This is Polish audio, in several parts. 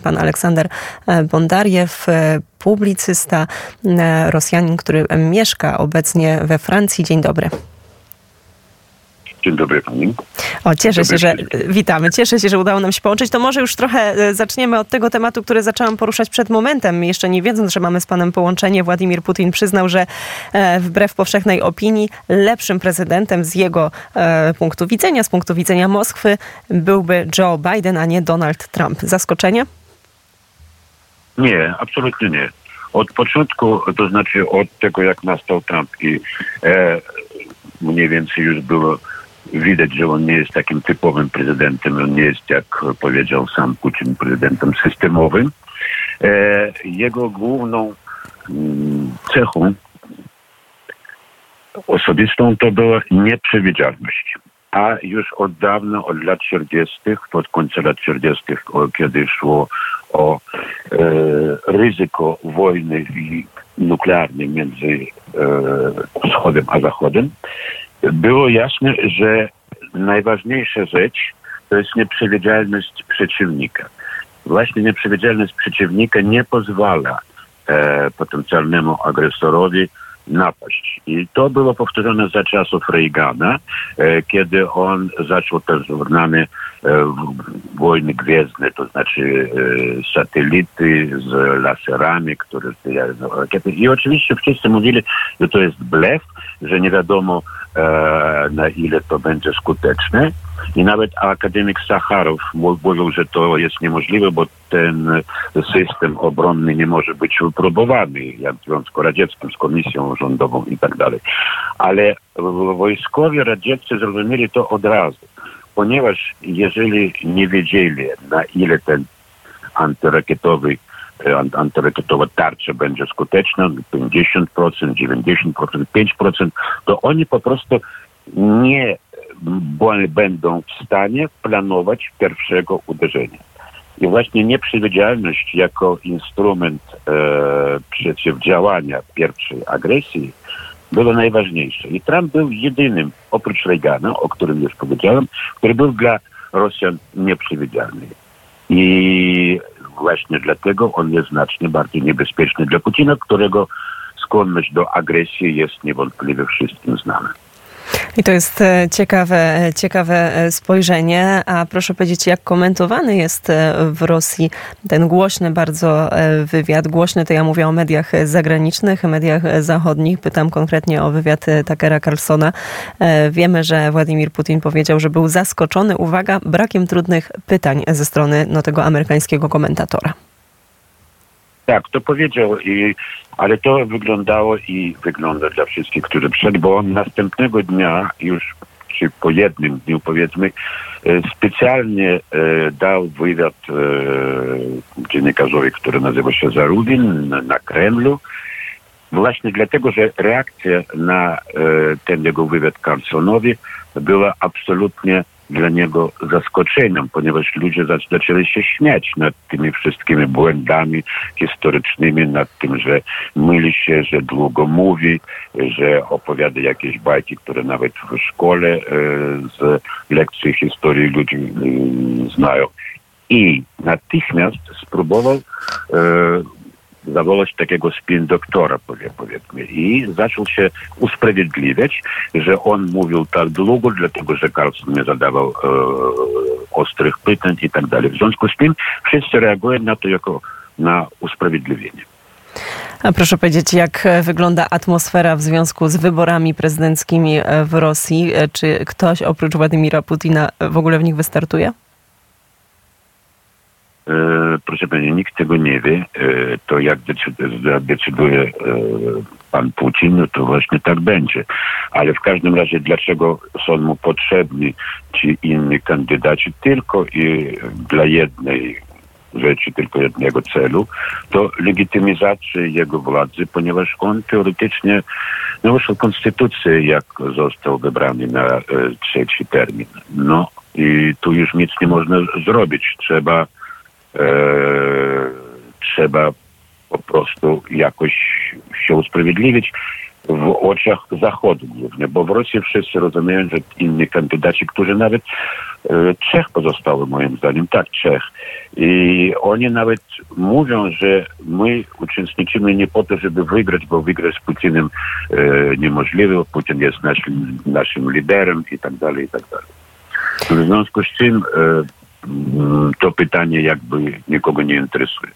Pan Aleksander Bondariew, publicysta, Rosjanin, który mieszka obecnie we Francji. Dzień dobry. Dzień dobry pani. O, cieszę się, że witamy. Cieszę się, że udało nam się połączyć. To może już trochę e, zaczniemy od tego tematu, który zaczęłam poruszać przed momentem. Jeszcze nie wiedząc, że mamy z panem połączenie, Władimir Putin przyznał, że e, wbrew powszechnej opinii lepszym prezydentem z jego e, punktu widzenia, z punktu widzenia Moskwy byłby Joe Biden, a nie Donald Trump. Zaskoczenie? Nie, absolutnie nie. Od początku, to znaczy od tego, jak nastał Trump i e, mniej więcej już było widać, że on nie jest takim typowym prezydentem, on nie jest, jak powiedział sam Putin, prezydentem systemowym. E, jego główną mm, cechą osobistą to była nieprzewidzialność. A już od dawna, od lat 40., od końca lat 40., kiedy szło o e, ryzyko wojny nuklearnej między e, Wschodem a Zachodem, było jasne, że najważniejsza rzecz to jest nieprzewidzialność przeciwnika. Właśnie nieprzewidzialność przeciwnika nie pozwala e, potencjalnemu agresorowi napaść. I to było powtórzone za czasów Reagana, e, kiedy on zaczął też znane e, wojny gwiezdne, to znaczy e, satelity z laserami, które zbijają rakiety. I oczywiście wszyscy mówili, że to jest blef, że nie wiadomo na ile to będzie skuteczne. I nawet akademik Sacharow mówił, że to jest niemożliwe, bo ten system obronny nie może być wypróbowany, jak w Związku Radzieckim z komisją rządową i tak dalej. Ale wojskowi radzieccy zrozumieli to od razu, ponieważ jeżeli nie wiedzieli, na ile ten antyrakietowy antyrakietowa tarcza będzie skuteczna, 50%, 90%, 5%, to oni po prostu nie będą w stanie planować pierwszego uderzenia. I właśnie nieprzewidzialność jako instrument e, przeciwdziałania pierwszej agresji było najważniejsze. I Trump był jedynym, oprócz Reagana, o którym już powiedziałem, który był dla Rosjan nieprzewidzialny. I właśnie dlatego on jest znacznie bardziej niebezpieczny dla Putina, którego skłonność do agresji jest niewątpliwie wszystkim znana. I to jest e, ciekawe, e, ciekawe e, spojrzenie. A proszę powiedzieć, jak komentowany jest w Rosji ten głośny bardzo wywiad? Głośny to ja mówię o mediach zagranicznych, mediach zachodnich. Pytam konkretnie o wywiad Takera Carlsona. Wiemy, że Władimir Putin powiedział, że był zaskoczony, uwaga, brakiem trudnych pytań ze strony no, tego amerykańskiego komentatora. Tak, to powiedział, i, ale to wyglądało i wygląda dla wszystkich, którzy przyszedli, bo on następnego dnia już czy po jednym dniu powiedzmy, e, specjalnie e, dał wywiad e, dziennikarzowi, który nazywa się Zarubin na Kremlu, właśnie dlatego, że reakcja na ten jego wywiad Carlsonowi była absolutnie dla niego zaskoczeniem, ponieważ ludzie zaczęli się śmiać nad tymi wszystkimi błędami historycznymi, nad tym, że myli się, że długo mówi, że opowiada jakieś bajki, które nawet w szkole e, z lekcji historii ludzie e, znają. I natychmiast spróbował e, zawołać takiego spin doktora, powiedzmy. I zaczął się usprawiedliwiać, że on mówił tak długo, dlatego że Carlson nie zadawał e, ostrych pytań i tak dalej. W związku z tym wszyscy reagują na to jako na usprawiedliwienie. A proszę powiedzieć, jak wygląda atmosfera w związku z wyborami prezydenckimi w Rosji? Czy ktoś oprócz Władimira Putina w ogóle w nich wystartuje? E, proszę Pani, nikt tego nie wie. E, to jak decyduje e, pan Putin, no to właśnie tak będzie. Ale w każdym razie, dlaczego są mu potrzebni ci inni kandydaci tylko i dla jednej rzeczy, tylko jednego celu, to legitymizacja jego władzy, ponieważ on teoretycznie naruszył konstytucję, jak został wybrany na trzeci termin. No i tu już nic nie można zrobić. Trzeba trzeba po prostu jakoś się usprawiedliwić w oczach Zachodu głównie, bo w Rosji wszyscy rozumieją, że inni kandydaci, którzy nawet e, trzech pozostały moim zdaniem, tak, trzech, I oni nawet mówią, że my uczestniczymy nie po to, żeby wygrać, bo wygrać z Putinem e, niemożliwe. Putin jest naszym, naszym liderem i tak dalej, i tak dalej. W związku z czym e, to pytanie jakby nikogo nie interesuje.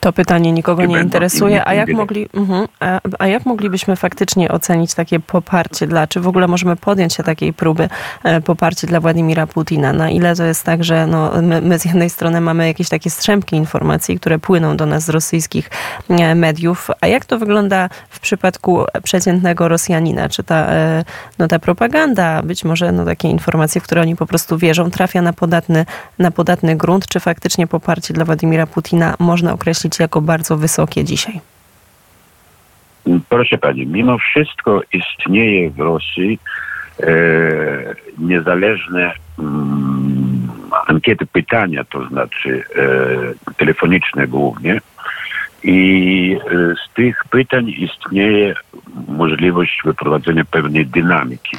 To pytanie nikogo nie interesuje. A jak, mogli, uh-huh, a, a, jak moglibyśmy faktycznie ocenić takie poparcie dla, czy w ogóle możemy podjąć się takiej próby e, poparcie dla Władimira Putina? Na ile to jest tak, że no, my, my, z jednej strony mamy jakieś takie strzępki informacji, które płyną do nas z rosyjskich e, mediów, a jak to wygląda w przypadku przeciętnego Rosjanina? Czy ta, e, no, ta propaganda, być może no, takie informacje, w które oni po prostu wierzą, trafia na podatny, na podatny grunt, czy faktycznie poparcie dla Władimira Putina można określić określić jako bardzo wysokie dzisiaj? Proszę Pani, mimo wszystko istnieje w Rosji e, niezależne mm, ankiety pytania, to znaczy e, telefoniczne głównie. I e, z tych pytań istnieje możliwość wyprowadzenia pewnej dynamiki.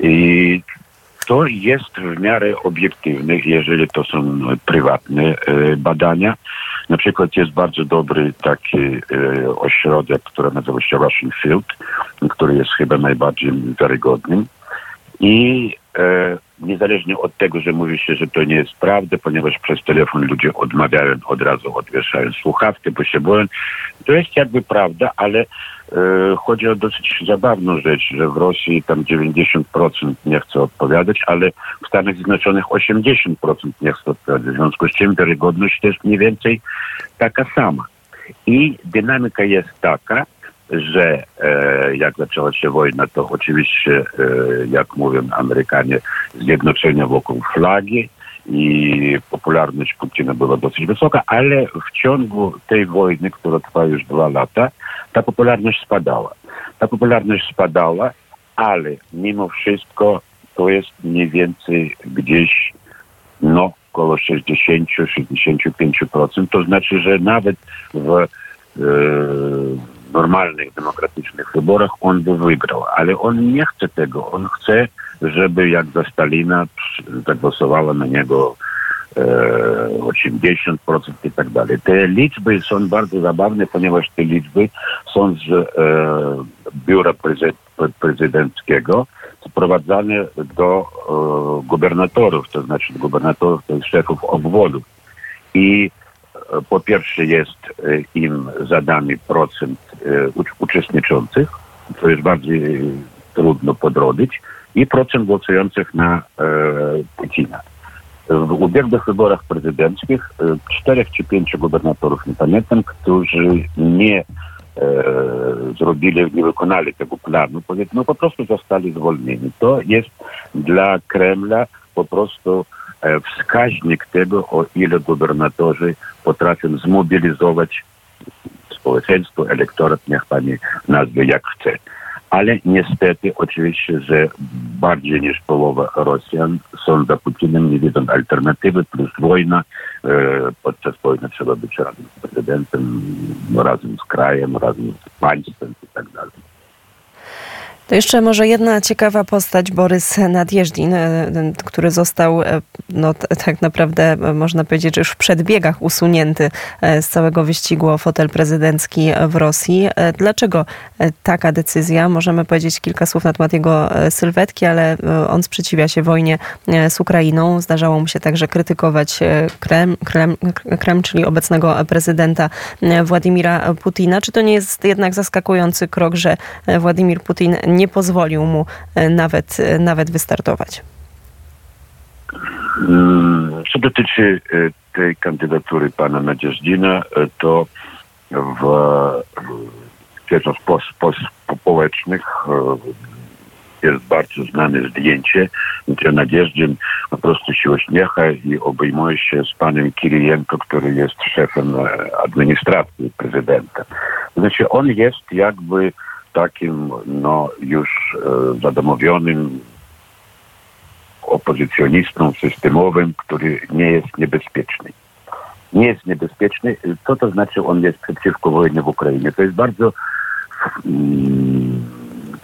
I to jest w miarę obiektywne, jeżeli to są prywatne e, badania. Na przykład jest bardzo dobry taki e, ośrodek, który nazywa się Russian Field, który jest chyba najbardziej wiarygodnym. I e, niezależnie od tego, że mówi się, że to nie jest prawda, ponieważ przez telefon ludzie odmawiają, od razu odwieszają słuchawkę, bo się boją. To jest jakby prawda, ale chodzi o dosyć zabawną rzecz, że w Rosji tam 90% nie chce odpowiadać, ale w Stanach Zjednoczonych 80% nie chce odpowiadać. W związku z czym wiarygodność jest mniej więcej taka sama. I dynamika jest taka, że e, jak zaczęła się wojna, to oczywiście, e, jak mówią Amerykanie, zjednoczenie wokół flagi i popularność Putina była dosyć wysoka, ale w ciągu tej wojny, która trwa już dwa lata, ta popularność spadała. Ta popularność spadała, ale mimo wszystko to jest mniej więcej gdzieś no około 60-65%. To znaczy, że nawet w e, normalnych, demokratycznych wyborach on by wygrał, ale on nie chce tego. On chce, żeby jak za Stalina zagłosowała na niego 80% i tak dalej. Te liczby są bardzo zabawne, ponieważ te liczby są z e, biura prezydenckiego sprowadzane do e, gubernatorów, to znaczy gubernatorów, to jest szefów obwodów. I e, po pierwsze jest im zadany procent uczestniczących, co jest bardziej trudno podrobić, i procent głosujących na Putina. W ubiegłych wyborach prezydenckich e, czterech czy pięciu gubernatorów, nie pamiętam, którzy nie e, zrobili, nie wykonali tego planu, no po prostu zostali zwolnieni. To jest dla Kremla po prostu e, wskaźnik tego, o ile gubernatorzy potrafią zmobilizować społeczeństwo, elektorat, niech pani nazwie jak chce ale niestety oczywiście, że bardziej niż połowa Rosjan są za Putinem, nie widzą alternatywy, plus wojna. E, podczas wojny trzeba być razem z prezydentem, razem z krajem, razem z państwem i tak dalej. To jeszcze może jedna ciekawa postać, Borys Nadjeżdżin, e, który został e, no, tak naprawdę, e, można powiedzieć, już w przedbiegach usunięty z całego wyścigu o fotel prezydencki w Rosji. Dlaczego taka decyzja? Możemy powiedzieć kilka słów na temat jego sylwetki, ale on sprzeciwia się wojnie z Ukrainą. Zdarzało mu się także krytykować Krem, Krem, Krem czyli obecnego prezydenta Władimira Putina. Czy to nie jest jednak zaskakujący krok, że Władimir Putin nie pozwolił mu e, nawet, e, nawet wystartować. Mm, co dotyczy e, tej kandydatury pana Nadzieżdina, to w świetach społecznych jest bardzo znane zdjęcie, gdzie Nadzieżdżin po prostu się uśmiecha i obejmuje się z panem Kirijenko, który jest szefem administracji prezydenta. Znaczy on jest jakby takim no, już e, zadomowionym opozycjonistą systemowym, który nie jest niebezpieczny. Nie jest niebezpieczny. Co to znaczy on jest przeciwko wojnie w Ukrainie? To jest bardzo mm,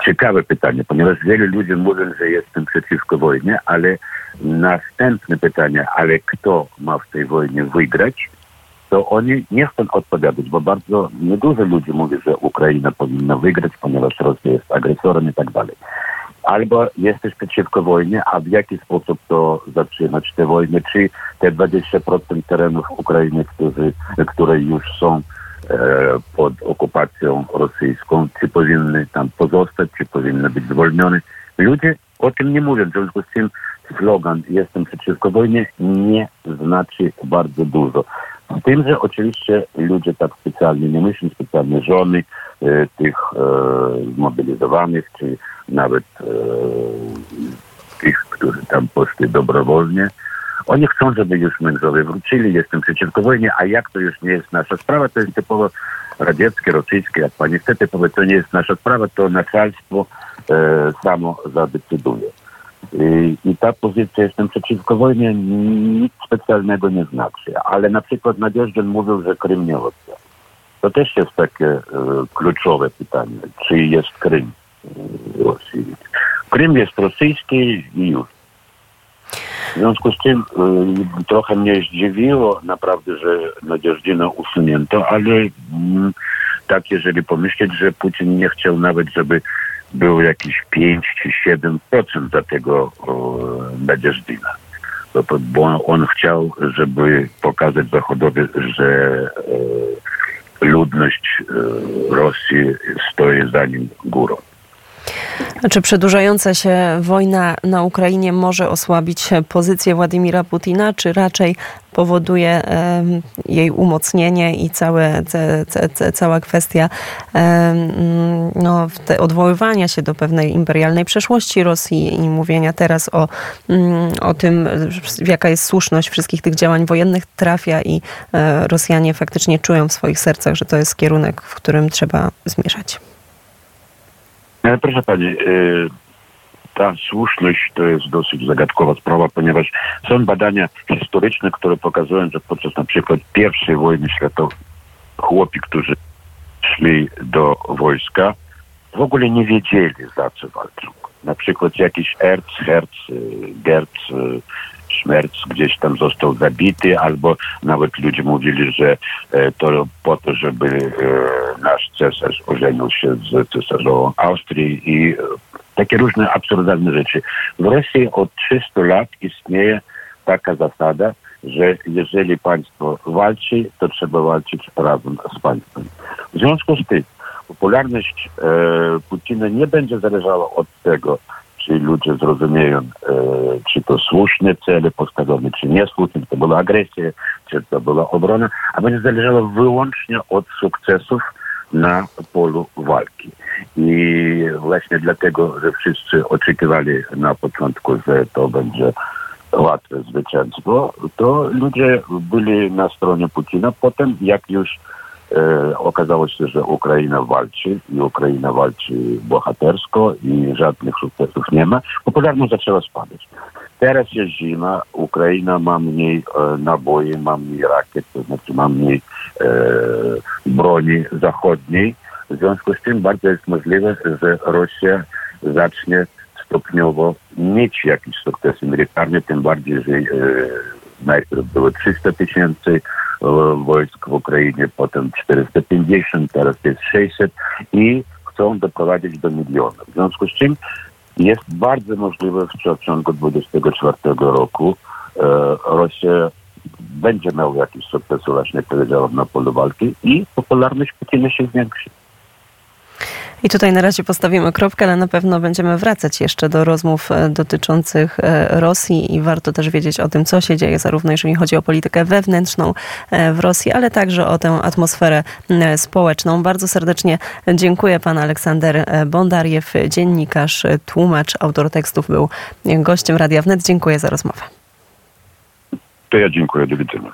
ciekawe pytanie, ponieważ wielu ludzi mówią, że jestem przeciwko wojnie, ale następne pytanie, ale kto ma w tej wojnie wygrać, to oni nie chcą odpowiadać, bo bardzo niedużo ludzi mówi, że Ukraina powinna wygrać, ponieważ Rosja jest agresorem i tak dalej. Albo jesteś przeciwko wojnie, a w jaki sposób to zatrzymać tę wojnę? Czy te 20% terenów Ukrainy, którzy, które już są e, pod okupacją rosyjską, czy powinny tam pozostać, czy powinny być zwolnione? Ludzie o tym nie mówią, w związku z tym slogan jestem przeciwko wojnie nie znaczy bardzo dużo. Z tym, że oczywiście ludzie tak specjalnie nie myślą, specjalnie żony e, tych e, zmobilizowanych, czy nawet e, tych, którzy tam poszli dobrowolnie, oni chcą, żeby już mężowie wrócili, jestem przeciwko wojnie, a jak to już nie jest nasza sprawa, to jest typowo radzieckie, rosyjskie, jak pani chce, typowe, to nie jest nasza sprawa, to naczelstwo e, samo zadecyduje. I, ta pozycja jestem przeciwko wojnie nic specjalnego nie znaczy. Ale na przykład Nadjeżdżan mówił, że Krym nie Rosja. To też jest takie e, kluczowe pytanie, czy jest Krym e, Rosji. Krym jest rosyjski i już. W związku z tym e, trochę mnie zdziwiło naprawdę, że Nadzieżdżina usunięto, ale mm, tak jeżeli pomyśleć, że Putin nie chciał nawet, żeby było jakieś 5 czy 7% za tego Nadzieżdina. Bo on chciał, żeby pokazać Zachodowi, że e, ludność e, Rosji stoi za nim górą. Czy przedłużająca się wojna na Ukrainie może osłabić pozycję Władimira Putina, czy raczej powoduje jej umocnienie i całe, cała kwestia no, odwoływania się do pewnej imperialnej przeszłości Rosji i mówienia teraz o, mm, o tym, jaka jest słuszność wszystkich tych działań wojennych trafia i e, Rosjanie faktycznie czują w swoich sercach, że to jest kierunek, w którym trzeba zmierzać. E, proszę Pani, e, ta słuszność to jest dosyć zagadkowa sprawa, ponieważ są badania historyczne, które pokazują, że podczas na przykład I wojny światowej chłopi, którzy szli do wojska, w ogóle nie wiedzieli, za co walczą. Na przykład jakiś Erz, Herz, Gerz, Szmerc gdzieś tam został zabity, albo nawet ludzie mówili, że e, to po to, żeby e, nasz cesarz ożenił się z cesarzową Austrii i takie różne absurdalne rzeczy. W Rosji od 300 lat istnieje taka zasada, że jeżeli państwo walczy, to trzeba walczyć razem z państwem. W związku z tym popularność e, Putina nie będzie zależała od tego, czy ludzie zrozumieją, e, czy to słuszne cele postawione, czy niesłuszne, czy to była agresja, czy to była obrona, a będzie zależało wyłącznie od sukcesów na polu walki. I właśnie dlatego, że wszyscy oczekiwali na początku, że to będzie łatwe zwycięstwo, to ludzie byli na stronie Putina. Potem, jak już okazało się, że Ukraina walczy i Ukraina walczy bohatersko i żadnych sukcesów nie ma, popularność zaczęła spadać. Teraz jest zima, Ukraina ma mniej e, naboi, ma mniej rakiet, to znaczy ma mniej e, broni zachodniej. W związku z tym bardzo jest możliwe, że Rosja zacznie stopniowo mieć jakiś sukces militarny, tym bardziej, że e, najpierw było 300 tysięcy e, wojsk w Ukrainie, potem 450, teraz jest 600 i chcą doprowadzić do miliona. W związku z czym jest bardzo możliwe, że w ciągu 2024 roku e, Rosja będzie miał jakiś sukces, właśnie powiedziałem, na polu walki i popularność Putina się zwiększy. I tutaj na razie postawimy kropkę, ale na pewno będziemy wracać jeszcze do rozmów e, dotyczących e, Rosji i warto też wiedzieć o tym, co się dzieje, zarówno jeżeli chodzi o politykę wewnętrzną e, w Rosji, ale także o tę atmosferę społeczną. Bardzo serdecznie dziękuję pan Aleksander Bondariew, dziennikarz, tłumacz, autor tekstów, był gościem Radia Wnet. Dziękuję za rozmowę. To ja dziękuję, do widzenia.